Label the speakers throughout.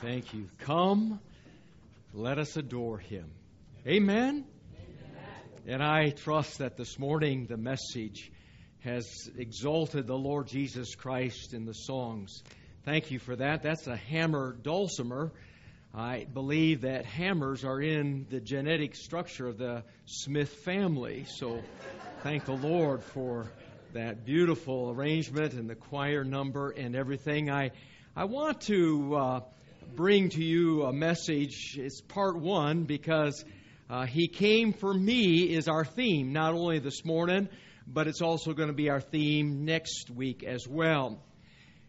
Speaker 1: Thank you. Come, let us adore him. Amen? Amen. And I trust that this morning the message has exalted the Lord Jesus Christ in the songs. Thank you for that. That's a hammer dulcimer. I believe that hammers are in the genetic structure of the Smith family. So thank the Lord for that beautiful arrangement and the choir number and everything. I, I want to uh, bring to you a message. It's part one because uh, He Came for Me is our theme, not only this morning, but it's also going to be our theme next week as well.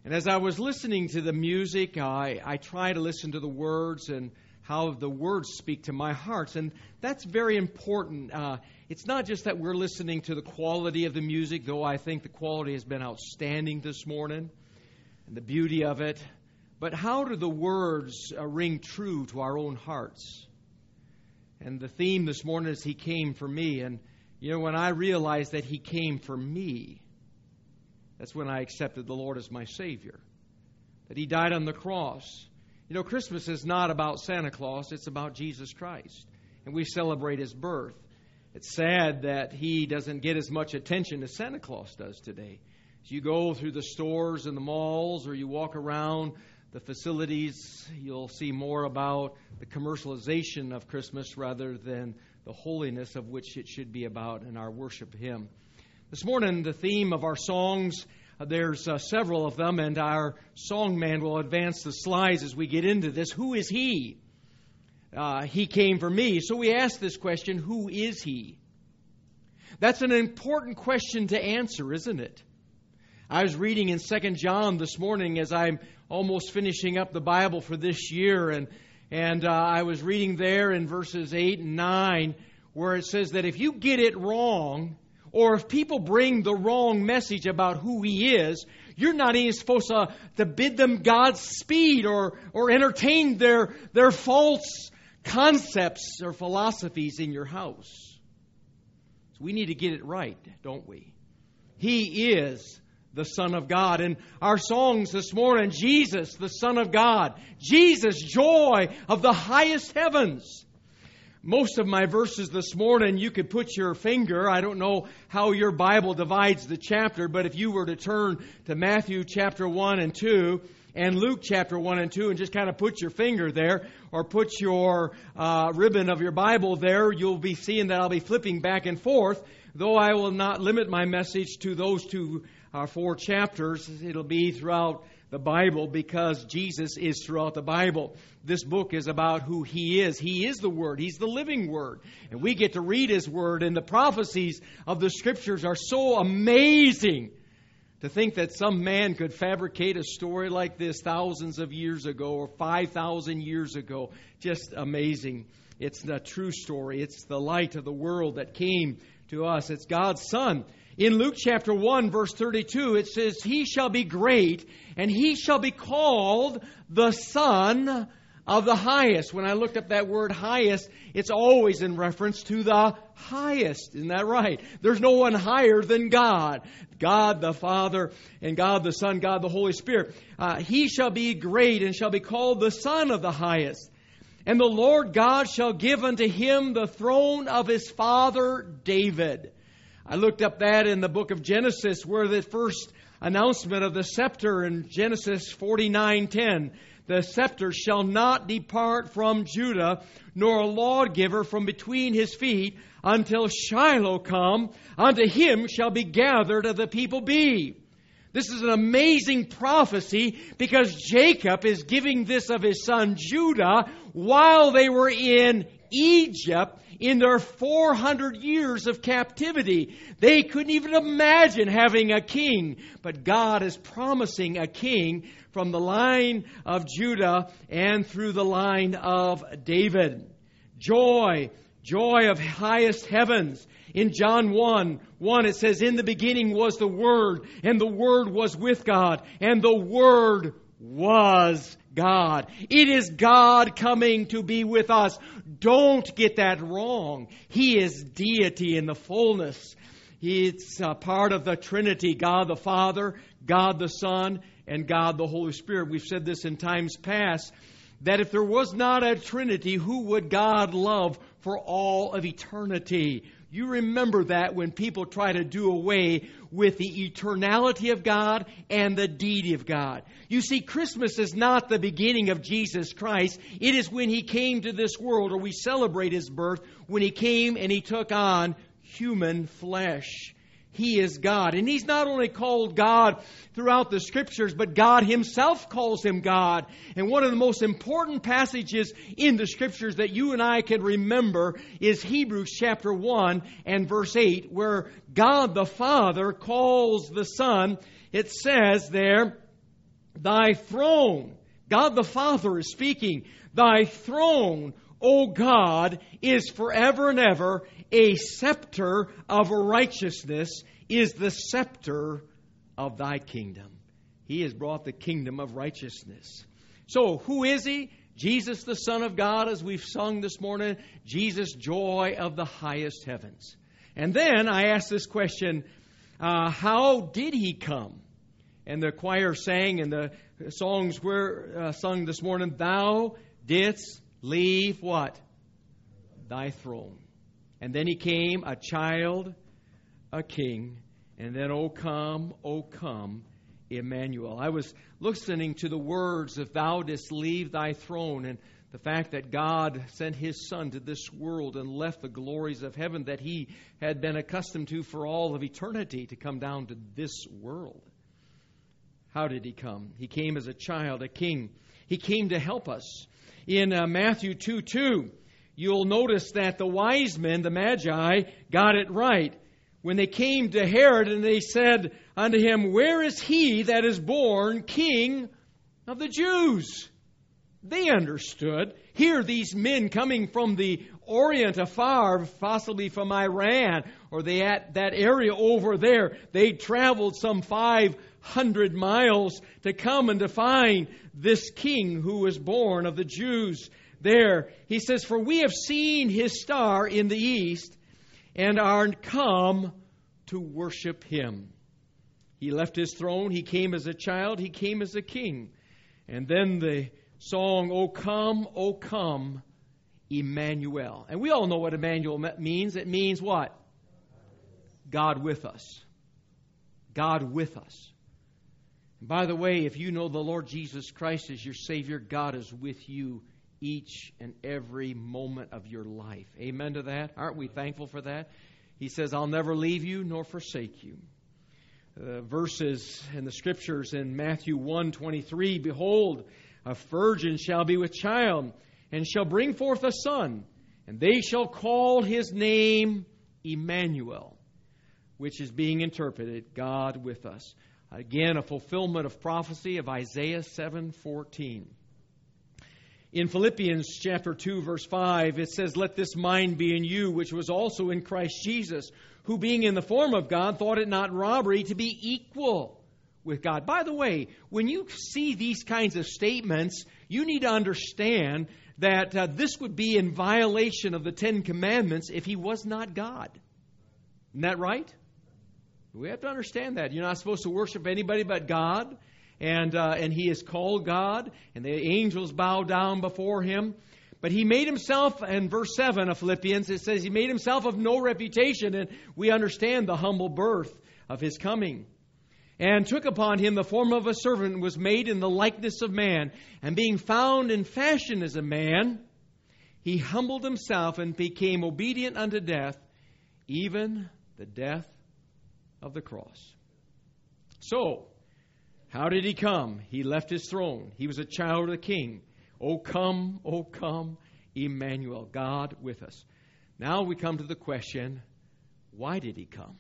Speaker 1: And as I was listening to the music, I, I try to listen to the words and how the words speak to my hearts. And that's very important. Uh, it's not just that we're listening to the quality of the music, though I think the quality has been outstanding this morning and the beauty of it, but how do the words uh, ring true to our own hearts? And the theme this morning is He came for me. And, you know, when I realized that He came for me, that's when I accepted the Lord as my Savior. That He died on the cross. You know, Christmas is not about Santa Claus, it's about Jesus Christ. And we celebrate His birth. It's sad that He doesn't get as much attention as Santa Claus does today. As you go through the stores and the malls or you walk around the facilities, you'll see more about the commercialization of Christmas rather than the holiness of which it should be about in our worship Him. This morning, the theme of our songs, uh, there's uh, several of them, and our song man will advance the slides as we get into this. Who is He? Uh, he came for me. So we ask this question Who is He? That's an important question to answer, isn't it? I was reading in Second John this morning as I'm almost finishing up the Bible for this year, and and uh, I was reading there in verses eight and nine where it says that if you get it wrong, or if people bring the wrong message about who he is, you're not even supposed to, to bid them Godspeed or, or entertain their, their false concepts or philosophies in your house. So we need to get it right, don't we? He is the Son of God. And our songs this morning, Jesus, the Son of God. Jesus, joy of the highest heavens most of my verses this morning, you could put your finger. I don't know how your Bible divides the chapter, but if you were to turn to Matthew chapter 1 and 2 and Luke chapter 1 and 2 and just kind of put your finger there or put your uh, ribbon of your Bible there, you'll be seeing that I'll be flipping back and forth. Though I will not limit my message to those two uh, four chapters, it'll be throughout the Bible because Jesus is throughout the Bible. This book is about who He is. He is the Word, He's the living Word. And we get to read His Word, and the prophecies of the Scriptures are so amazing. To think that some man could fabricate a story like this thousands of years ago or 5,000 years ago, just amazing. It's a true story. It's the light of the world that came to us. It's God's Son in Luke chapter 1, verse 32, it says, He shall be great, and he shall be called the Son of the highest. When I looked up that word highest, it's always in reference to the highest. Isn't that right? There's no one higher than God. God the Father and God the Son, God the Holy Spirit. Uh, he shall be great and shall be called the Son of the highest. And the Lord God shall give unto him the throne of his father David I looked up that in the book of Genesis where the first announcement of the scepter in Genesis 49:10 the scepter shall not depart from Judah nor a lawgiver from between his feet until Shiloh come. Unto him shall be gathered of the people be. This is an amazing prophecy because Jacob is giving this of his son Judah while they were in Egypt in their 400 years of captivity. They couldn't even imagine having a king, but God is promising a king from the line of Judah and through the line of David. Joy, joy of highest heavens. In John 1, 1 it says, In the beginning was the Word, and the Word was with God, and the Word was God. It is God coming to be with us. Don't get that wrong. He is deity in the fullness. It's a part of the Trinity God the Father, God the Son, and God the Holy Spirit. We've said this in times past that if there was not a Trinity, who would God love for all of eternity? You remember that when people try to do away with the eternality of God and the deity of God. You see, Christmas is not the beginning of Jesus Christ. It is when He came to this world, or we celebrate His birth, when He came and He took on human flesh. He is God. And He's not only called God throughout the Scriptures, but God Himself calls Him God. And one of the most important passages in the Scriptures that you and I can remember is Hebrews chapter 1 and verse 8, where God the Father calls the Son. It says there, Thy throne, God the Father is speaking, Thy throne, O God, is forever and ever, a scepter of righteousness is the scepter of thy kingdom. He has brought the kingdom of righteousness. So, who is he? Jesus, the Son of God, as we've sung this morning, Jesus, joy of the highest heavens. And then I ask this question uh, How did he come? And the choir sang, and the songs were uh, sung this morning Thou didst leave what? Thy throne. And then he came a child, a king, and then, O come, O come, Emmanuel. I was listening to the words, If thou didst leave thy throne, and the fact that God sent his Son to this world and left the glories of heaven that he had been accustomed to for all of eternity to come down to this world. How did he come? He came as a child, a king. He came to help us. In uh, Matthew 2 2, you'll notice that the wise men, the Magi, got it right. When they came to Herod and they said unto him, Where is he that is born king of the Jews? They understood. Here, these men coming from the Orient afar, possibly from Iran or the, that area over there, they traveled some 500 miles to come and to find this king who was born of the Jews there. He says, For we have seen his star in the east and are come to worship him. He left his throne. He came as a child. He came as a king. And then the song, O come, O come, Emmanuel. And we all know what Emmanuel means. It means what? God with us. God with us. And by the way, if you know the Lord Jesus Christ as your Savior, God is with you each and every moment of your life. Amen to that? Aren't we thankful for that? He says, I'll never leave you nor forsake you. Uh, verses in the scriptures in Matthew 1 23 Behold, a virgin shall be with child, and shall bring forth a son, and they shall call his name Emmanuel, which is being interpreted God with us. Again, a fulfillment of prophecy of Isaiah 7:14. In Philippians chapter 2 verse 5 it says let this mind be in you which was also in Christ Jesus who being in the form of God thought it not robbery to be equal with God. By the way, when you see these kinds of statements, you need to understand that uh, this would be in violation of the 10 commandments if he was not God. Isn't that right? We have to understand that. You're not supposed to worship anybody but God and, uh, and he is called God, and the angels bow down before him. But he made himself, in verse 7 of Philippians, it says he made himself of no reputation, and we understand the humble birth of his coming. And took upon him the form of a servant, was made in the likeness of man. And being found in fashion as a man, he humbled himself and became obedient unto death, even the death of the cross. So, how did he come? He left his throne. He was a child of the king. Oh, come, oh, come, Emmanuel, God with us. Now we come to the question why did he come?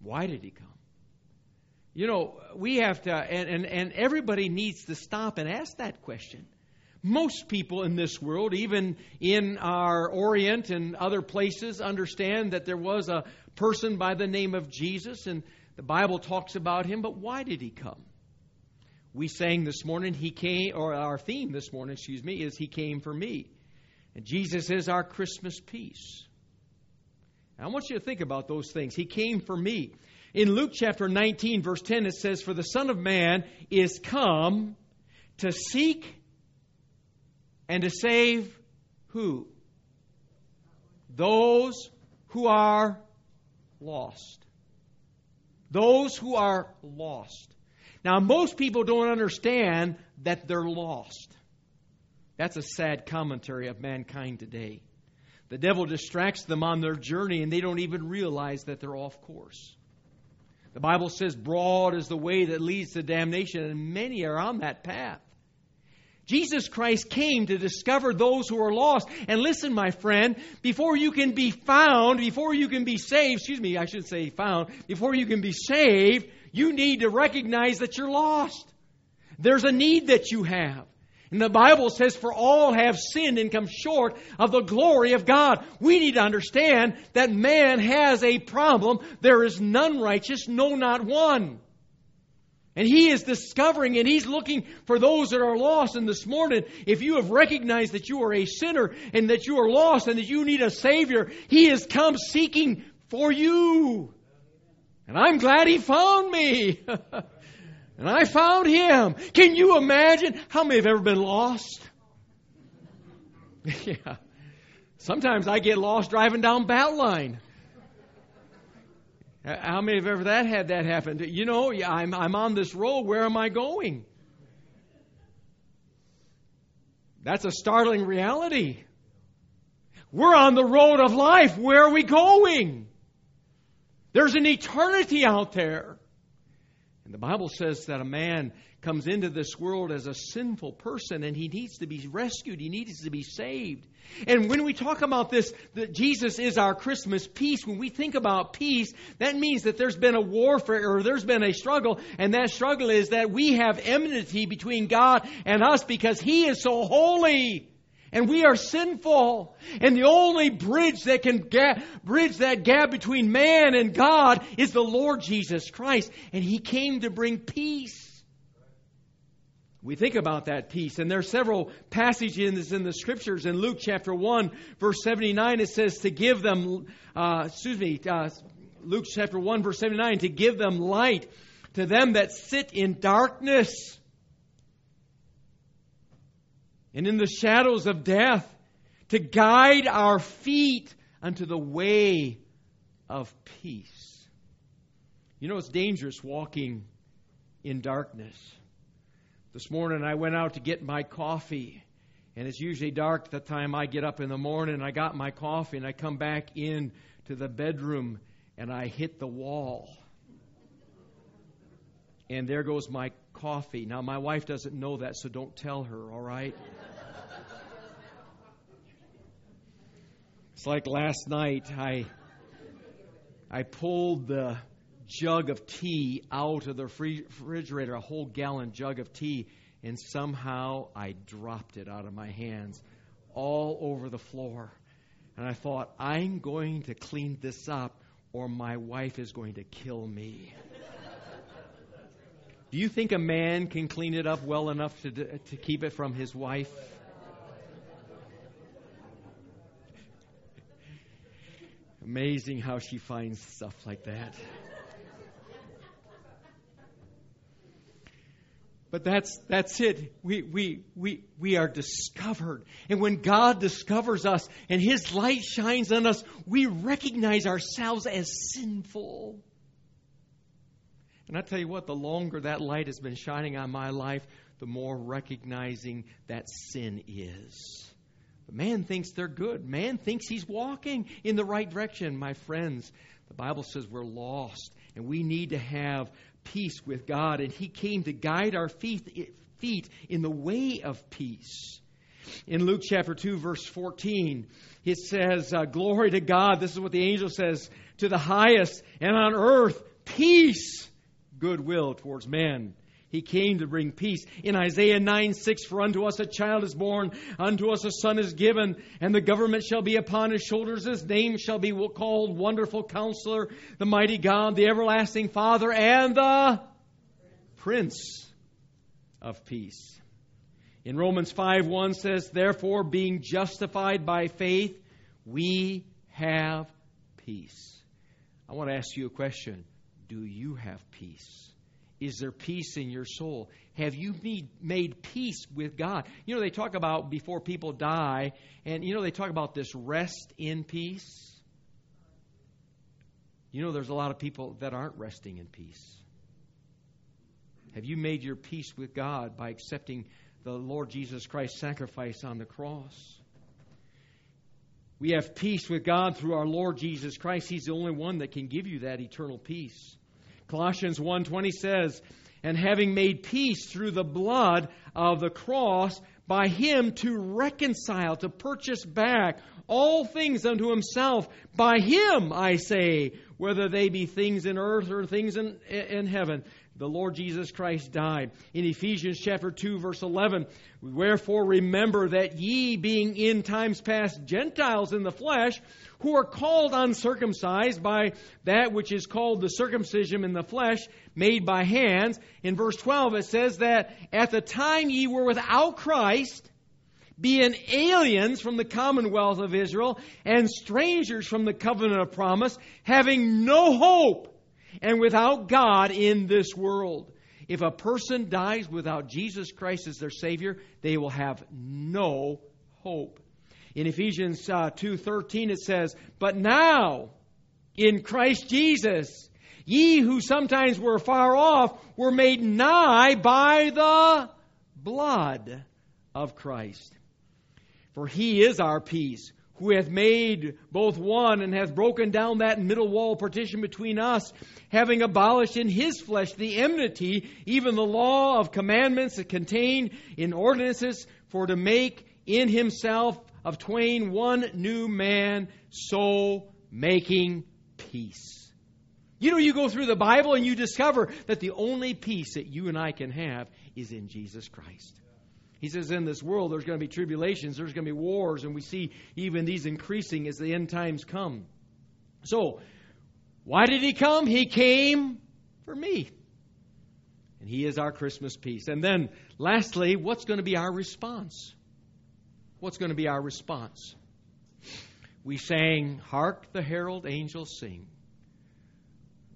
Speaker 1: Why did he come? You know, we have to, and, and, and everybody needs to stop and ask that question. Most people in this world, even in our Orient and other places, understand that there was a person by the name of Jesus, and the Bible talks about him, but why did he come? We sang this morning, he came, or our theme this morning, excuse me, is He came for me. And Jesus is our Christmas peace. I want you to think about those things. He came for me. In Luke chapter 19, verse 10, it says, For the Son of Man is come to seek and to save who? Those who are lost. Those who are lost. Now, most people don't understand that they're lost. That's a sad commentary of mankind today. The devil distracts them on their journey and they don't even realize that they're off course. The Bible says, Broad is the way that leads to damnation, and many are on that path. Jesus Christ came to discover those who are lost. And listen, my friend, before you can be found, before you can be saved, excuse me, I should say found, before you can be saved, you need to recognize that you're lost. There's a need that you have. And the Bible says, For all have sinned and come short of the glory of God. We need to understand that man has a problem. There is none righteous, no, not one. And he is discovering and he's looking for those that are lost. And this morning, if you have recognized that you are a sinner and that you are lost and that you need a Savior, he has come seeking for you. And I'm glad he found me. and I found him. Can you imagine how many have ever been lost? yeah. Sometimes I get lost driving down Beltline. Uh, how many have ever that had that happen? You know, I'm, I'm on this road. Where am I going? That's a startling reality. We're on the road of life. Where are we going? There's an eternity out there. And the Bible says that a man comes into this world as a sinful person and he needs to be rescued. He needs to be saved. And when we talk about this, that Jesus is our Christmas peace, when we think about peace, that means that there's been a warfare or there's been a struggle. And that struggle is that we have enmity between God and us because He is so holy. And we are sinful. And the only bridge that can ga- bridge that gap between man and God is the Lord Jesus Christ. And He came to bring peace we think about that peace. And there are several passages in the scriptures. In Luke chapter 1, verse 79, it says to give them, uh, excuse me, uh, Luke chapter 1, verse 79, to give them light to them that sit in darkness and in the shadows of death, to guide our feet unto the way of peace. You know, it's dangerous walking in darkness. This morning I went out to get my coffee, and it's usually dark the time I get up in the morning. I got my coffee, and I come back in to the bedroom, and I hit the wall. And there goes my coffee. Now, my wife doesn't know that, so don't tell her, all right? it's like last night, I, I pulled the jug of tea out of the refrigerator, a whole gallon jug of tea, and somehow I dropped it out of my hands all over the floor. And I thought, I'm going to clean this up or my wife is going to kill me. Do you think a man can clean it up well enough to, to keep it from his wife? Amazing how she finds stuff like that. But that's, that's it. We, we, we, we are discovered. And when God discovers us and His light shines on us, we recognize ourselves as sinful. And I tell you what, the longer that light has been shining on my life, the more recognizing that sin is. But man thinks they're good. Man thinks he's walking in the right direction. My friends, the Bible says we're lost, and we need to have peace with God, and He came to guide our feet, feet in the way of peace. In Luke chapter 2, verse 14, it says, uh, Glory to God. This is what the angel says to the highest, and on earth, peace, goodwill towards men. He came to bring peace. In Isaiah 9 6, for unto us a child is born, unto us a son is given, and the government shall be upon his shoulders. His name shall be called Wonderful Counselor, the Mighty God, the Everlasting Father, and the Prince of Peace. In Romans 5 1 says, Therefore, being justified by faith, we have peace. I want to ask you a question do you have peace? Is there peace in your soul? Have you made peace with God? You know, they talk about before people die, and you know, they talk about this rest in peace. You know, there's a lot of people that aren't resting in peace. Have you made your peace with God by accepting the Lord Jesus Christ's sacrifice on the cross? We have peace with God through our Lord Jesus Christ. He's the only one that can give you that eternal peace. Colossians 1:20 says, "And having made peace through the blood of the cross, by him to reconcile, to purchase back all things unto himself. By him, I say, whether they be things in earth or things in, in heaven. The Lord Jesus Christ died. In Ephesians chapter 2, verse 11, wherefore remember that ye, being in times past Gentiles in the flesh, who are called uncircumcised by that which is called the circumcision in the flesh, made by hands. In verse 12, it says that at the time ye were without Christ, being aliens from the commonwealth of Israel and strangers from the covenant of promise, having no hope and without God in this world. If a person dies without Jesus Christ as their Savior, they will have no hope. In Ephesians uh, 2:13 it says, "But now in Christ Jesus, ye who sometimes were far off were made nigh by the blood of Christ." For he is our peace, who hath made both one and hath broken down that middle wall partition between us, having abolished in his flesh the enmity, even the law of commandments that contained in ordinances, for to make in himself of twain one new man, so making peace. You know, you go through the Bible and you discover that the only peace that you and I can have is in Jesus Christ. He says, in this world, there's going to be tribulations, there's going to be wars, and we see even these increasing as the end times come. So, why did he come? He came for me. And he is our Christmas peace. And then, lastly, what's going to be our response? What's going to be our response? We sang, Hark the herald angels sing.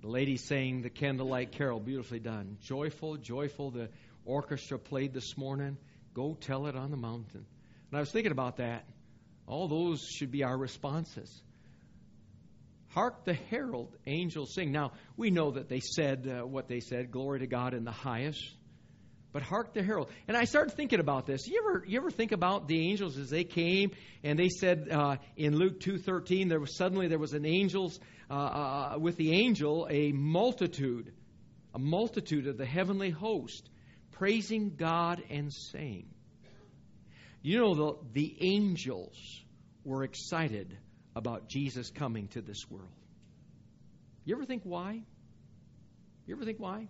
Speaker 1: The lady sang the candlelight carol, beautifully done. Joyful, joyful. The orchestra played this morning. Go tell it on the mountain. And I was thinking about that. All those should be our responses. Hark the herald angels sing. Now, we know that they said uh, what they said, glory to God in the highest. But hark the herald. And I started thinking about this. You ever, you ever think about the angels as they came and they said uh, in Luke 2.13, there was suddenly there was an angels, uh, uh, with the angel, a multitude, a multitude of the heavenly host praising God and saying. You know, the, the angels were excited about Jesus coming to this world. You ever think why? You ever think why?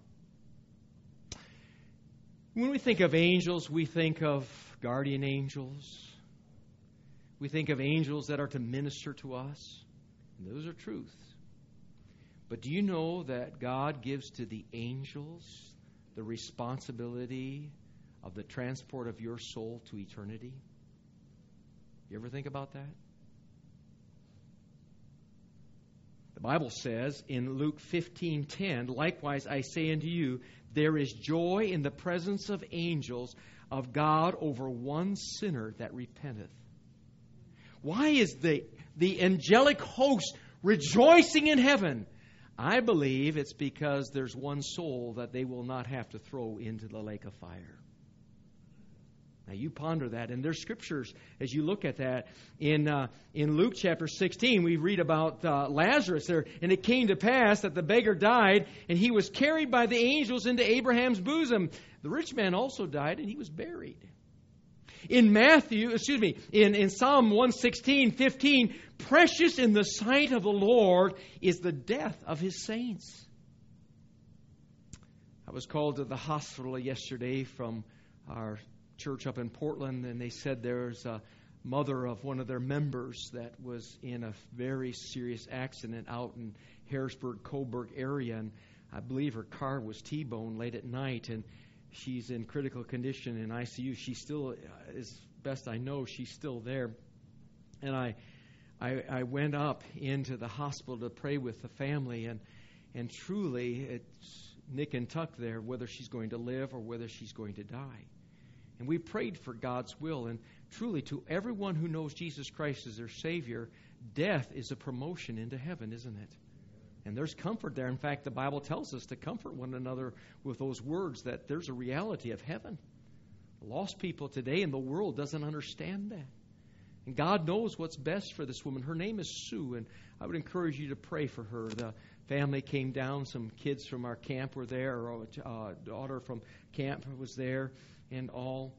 Speaker 1: When we think of angels, we think of guardian angels. We think of angels that are to minister to us. And those are truths. But do you know that God gives to the angels the responsibility of the transport of your soul to eternity? You ever think about that? The Bible says in Luke 15:10, likewise I say unto you, there is joy in the presence of angels of God over one sinner that repenteth. Why is the, the angelic host rejoicing in heaven I believe it's because there's one soul that they will not have to throw into the lake of fire. Now you ponder that, and there's scriptures as you look at that in uh, in Luke chapter 16. We read about uh, Lazarus there, and it came to pass that the beggar died, and he was carried by the angels into Abraham's bosom. The rich man also died, and he was buried. In Matthew, excuse me, in, in Psalm 116, 15, precious in the sight of the Lord is the death of his saints. I was called to the hospital yesterday from our church up in Portland, and they said there's a mother of one of their members that was in a very serious accident out in Harrisburg, Coburg area, and I believe her car was T-boned late at night, and she's in critical condition in ICU. She still, as best I know, she's still there. And I, I, I went up into the hospital to pray with the family, and And truly, it's nick and tuck there whether she's going to live or whether she's going to die. And we prayed for God's will. And truly, to everyone who knows Jesus Christ as their Savior, death is a promotion into heaven, isn't it? And there's comfort there. In fact, the Bible tells us to comfort one another with those words that there's a reality of heaven. Lost people today in the world doesn't understand that. And God knows what's best for this woman. Her name is Sue, and I would encourage you to pray for her. The family came down. Some kids from our camp were there. A uh, daughter from camp was there, and all.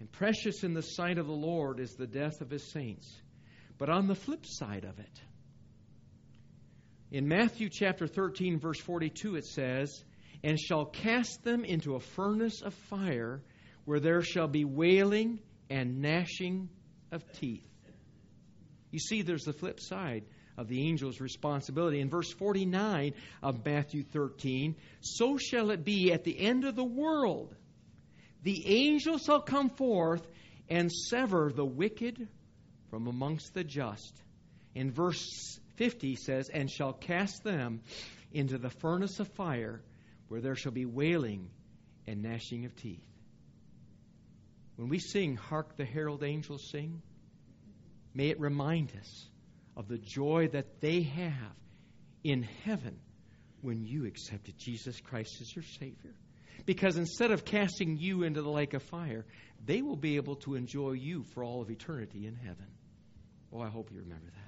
Speaker 1: And precious in the sight of the Lord is the death of his saints. But on the flip side of it, in Matthew chapter 13, verse 42, it says, And shall cast them into a furnace of fire, where there shall be wailing and gnashing of teeth. You see, there's the flip side of the angel's responsibility. In verse 49 of Matthew 13, so shall it be at the end of the world. The angel shall come forth and sever the wicked from amongst the just. In verse 50 says, And shall cast them into the furnace of fire, where there shall be wailing and gnashing of teeth. When we sing, Hark the Herald Angels Sing, May it remind us of the joy that they have in heaven when you accepted Jesus Christ as your Savior. Because instead of casting you into the lake of fire, they will be able to enjoy you for all of eternity in heaven. Oh, I hope you remember that.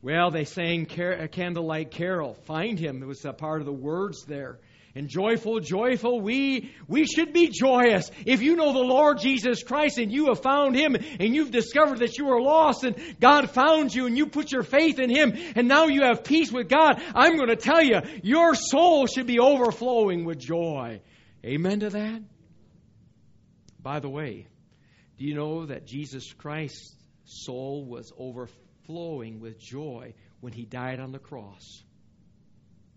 Speaker 1: Well, they sang a uh, candlelight carol. Find him. It was a part of the words there and joyful, joyful. We, we should be joyous. If you know the Lord Jesus Christ and you have found Him and you've discovered that you were lost and God found you and you put your faith in Him and now you have peace with God, I'm going to tell you, your soul should be overflowing with joy. Amen to that? By the way, do you know that Jesus Christ's soul was overflowing with joy when He died on the cross?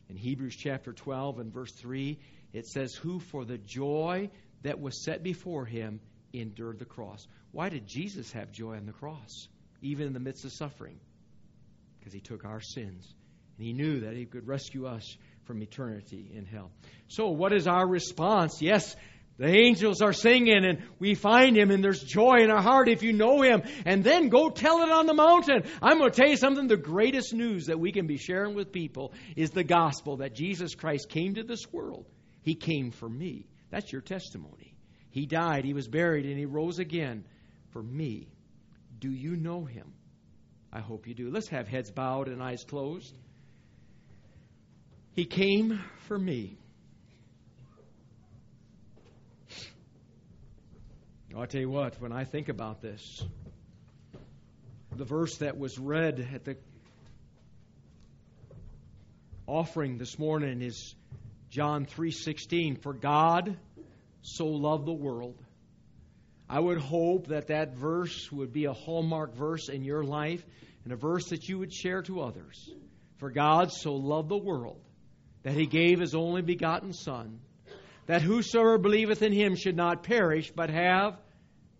Speaker 1: In Hebrews chapter 12 and verse 3, it says, Who for the joy that was set before him endured the cross. Why did Jesus have joy on the cross, even in the midst of suffering? Because he took our sins. And he knew that he could rescue us from eternity in hell. So, what is our response? Yes, the angels are singing and we find him and there's joy in our heart if you know him. And then go tell it on the mountain. I'm going to tell you something. The greatest news that we can be sharing with people is the gospel that Jesus Christ came to this world. He came for me. That's your testimony. He died, he was buried, and he rose again for me. Do you know him? I hope you do. Let's have heads bowed and eyes closed. He came for me. Oh, I'll tell you what, when I think about this, the verse that was read at the offering this morning is John 3:16 for God so loved the world. I would hope that that verse would be a hallmark verse in your life and a verse that you would share to others. For God so loved the world that he gave his only begotten son that whosoever believeth in him should not perish, but have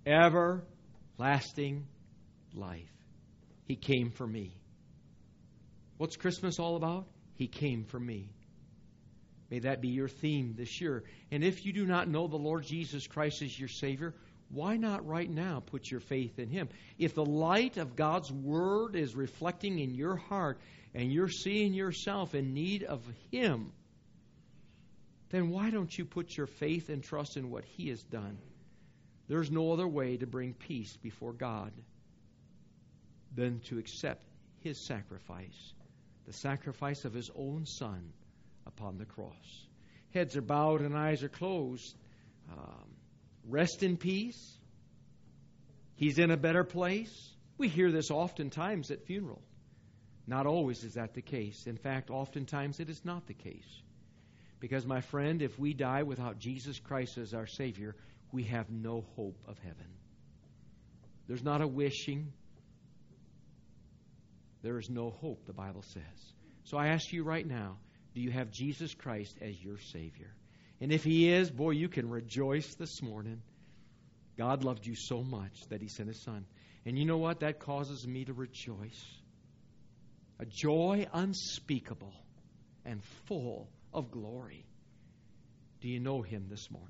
Speaker 1: everlasting life. He came for me. What's Christmas all about? He came for me. May that be your theme this year. And if you do not know the Lord Jesus Christ as your Savior, why not right now put your faith in Him? If the light of God's Word is reflecting in your heart and you're seeing yourself in need of Him, then why don't you put your faith and trust in what He has done? There's no other way to bring peace before God than to accept His sacrifice, the sacrifice of His own Son upon the cross. Heads are bowed and eyes are closed. Um, rest in peace. He's in a better place. We hear this oftentimes at funeral. Not always is that the case. In fact, oftentimes it is not the case. Because, my friend, if we die without Jesus Christ as our Savior, we have no hope of heaven. There's not a wishing. There is no hope, the Bible says. So I ask you right now do you have Jesus Christ as your Savior? And if He is, boy, you can rejoice this morning. God loved you so much that He sent His Son. And you know what? That causes me to rejoice. A joy unspeakable and full of glory. Do you know him this morning?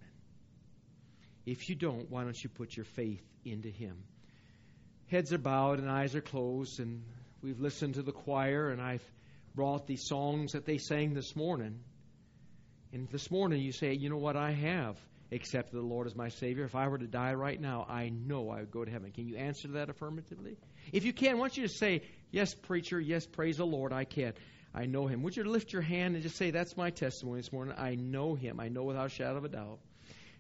Speaker 1: If you don't, why don't you put your faith into him? Heads are bowed and eyes are closed, and we've listened to the choir, and I've brought the songs that they sang this morning. And this morning you say, you know what, I have accepted the Lord as my Savior. If I were to die right now, I know I would go to heaven. Can you answer that affirmatively? If you can, I want you to say, Yes, preacher, yes, praise the Lord, I can. I know him. Would you lift your hand and just say, That's my testimony this morning. I know him. I know without a shadow of a doubt.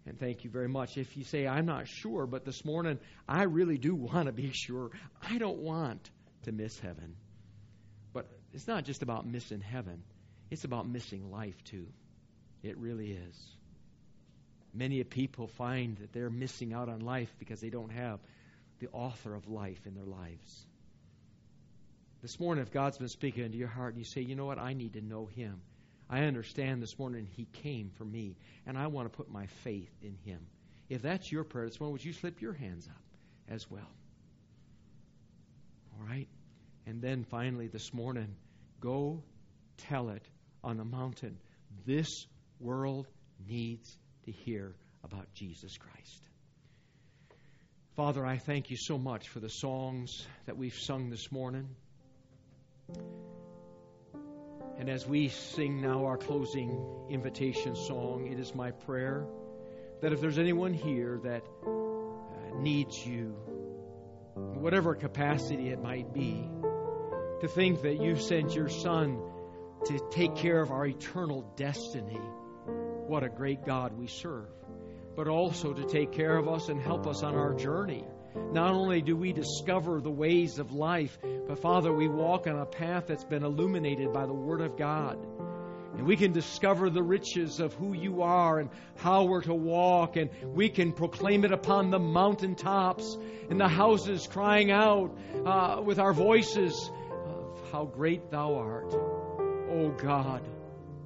Speaker 1: And thank you very much. If you say, I'm not sure, but this morning I really do want to be sure, I don't want to miss heaven. But it's not just about missing heaven, it's about missing life too. It really is. Many people find that they're missing out on life because they don't have the author of life in their lives. This morning, if God's been speaking into your heart and you say, you know what, I need to know Him. I understand this morning He came for me, and I want to put my faith in Him. If that's your prayer this morning, would you slip your hands up as well? All right? And then finally, this morning, go tell it on the mountain. This world needs to hear about Jesus Christ. Father, I thank you so much for the songs that we've sung this morning. And as we sing now our closing invitation song, it is my prayer that if there's anyone here that uh, needs you, whatever capacity it might be, to think that you sent your Son to take care of our eternal destiny what a great God we serve. But also to take care of us and help us on our journey. Not only do we discover the ways of life, but Father, we walk on a path that's been illuminated by the Word of God. And we can discover the riches of who you are and how we're to walk, and we can proclaim it upon the mountaintops, and the houses, crying out uh, with our voices of how great thou art. Oh God.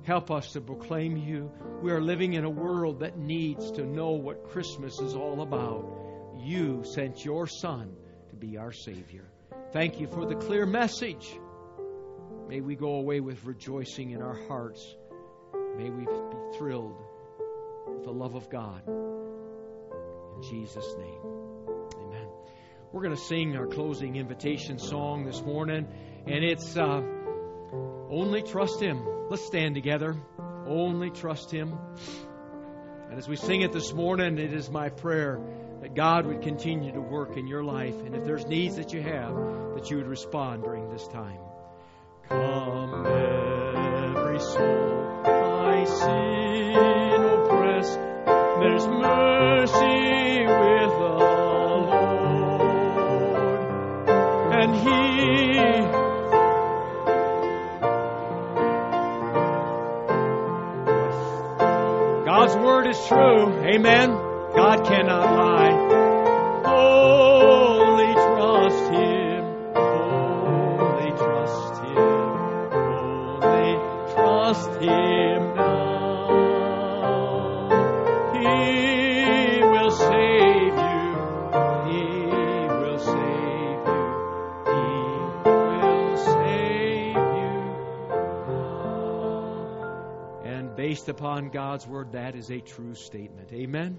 Speaker 1: Help us to proclaim you. We are living in a world that needs to know what Christmas is all about. You sent your Son to be our Savior. Thank you for the clear message. May we go away with rejoicing in our hearts. May we be thrilled with the love of God. In Jesus' name, amen. We're going to sing our closing invitation song this morning, and it's uh, Only Trust Him. Let's stand together. Only trust Him. And as we sing it this morning, it is my prayer that God would continue to work in your life. And if there's needs that you have, that you would respond during this time. Come, every soul, I sin oppressed. There's mercy with the Lord, and He God's word is true. Amen. God's word, that is a true statement. Amen.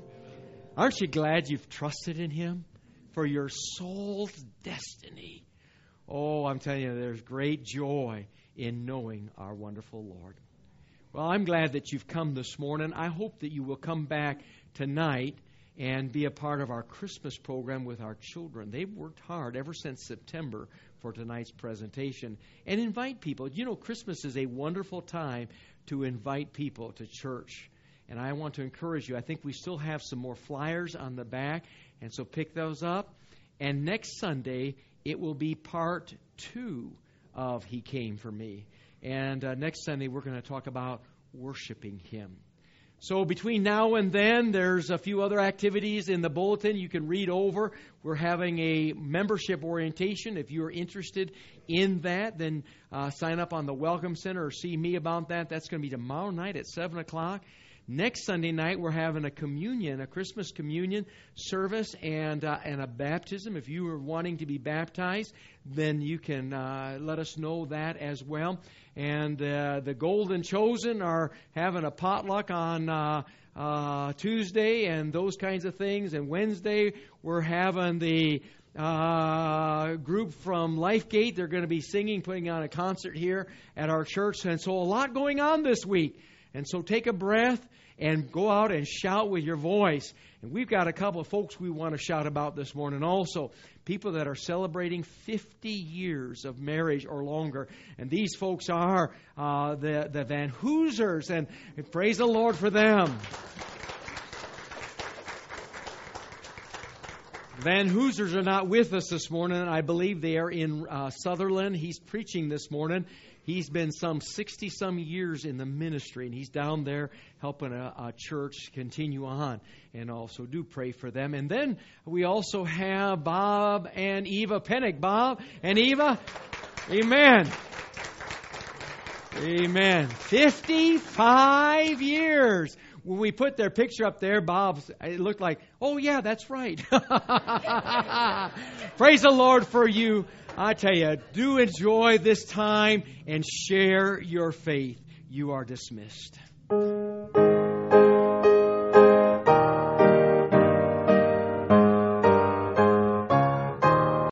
Speaker 1: Aren't you glad you've trusted in Him for your soul's destiny? Oh, I'm telling you, there's great joy in knowing our wonderful Lord. Well, I'm glad that you've come this morning. I hope that you will come back tonight and be a part of our Christmas program with our children. They've worked hard ever since September for tonight's presentation and invite people. You know, Christmas is a wonderful time to invite people to church. And I want to encourage you. I think we still have some more flyers on the back, and so pick those up. And next Sunday, it will be part two of He Came for Me. And uh, next Sunday, we're going to talk about worshiping Him. So between now and then, there's a few other activities in the bulletin you can read over. We're having a membership orientation. If you're interested in that, then uh, sign up on the Welcome Center or see me about that. That's going to be tomorrow night at 7 o'clock. Next Sunday night, we're having a communion, a Christmas communion service, and uh, and a baptism. If you are wanting to be baptized, then you can uh, let us know that as well. And uh, the Golden Chosen are having a potluck on. Uh, uh, Tuesday and those kinds of things. And Wednesday, we're having the uh, group from Lifegate. They're going to be singing, putting on a concert here at our church. And so, a lot going on this week. And so, take a breath and go out and shout with your voice. And we've got a couple of folks we want to shout about this morning also. People that are celebrating 50 years of marriage or longer. And these folks are uh, the, the Van Hoosers. And praise the Lord for them. Van Hoosers are not with us this morning. I believe they are in uh, Sutherland. He's preaching this morning. He's been some 60 some years in the ministry, and he's down there helping a, a, church continue on. And also do pray for them. And then we also have Bob and Eva Pennick. Bob and Eva, amen. Amen. 55 years when we put their picture up there, Bob, it looked like, oh, yeah, that's right. Praise the Lord for you. I tell you, do enjoy this time and share your faith. You are dismissed.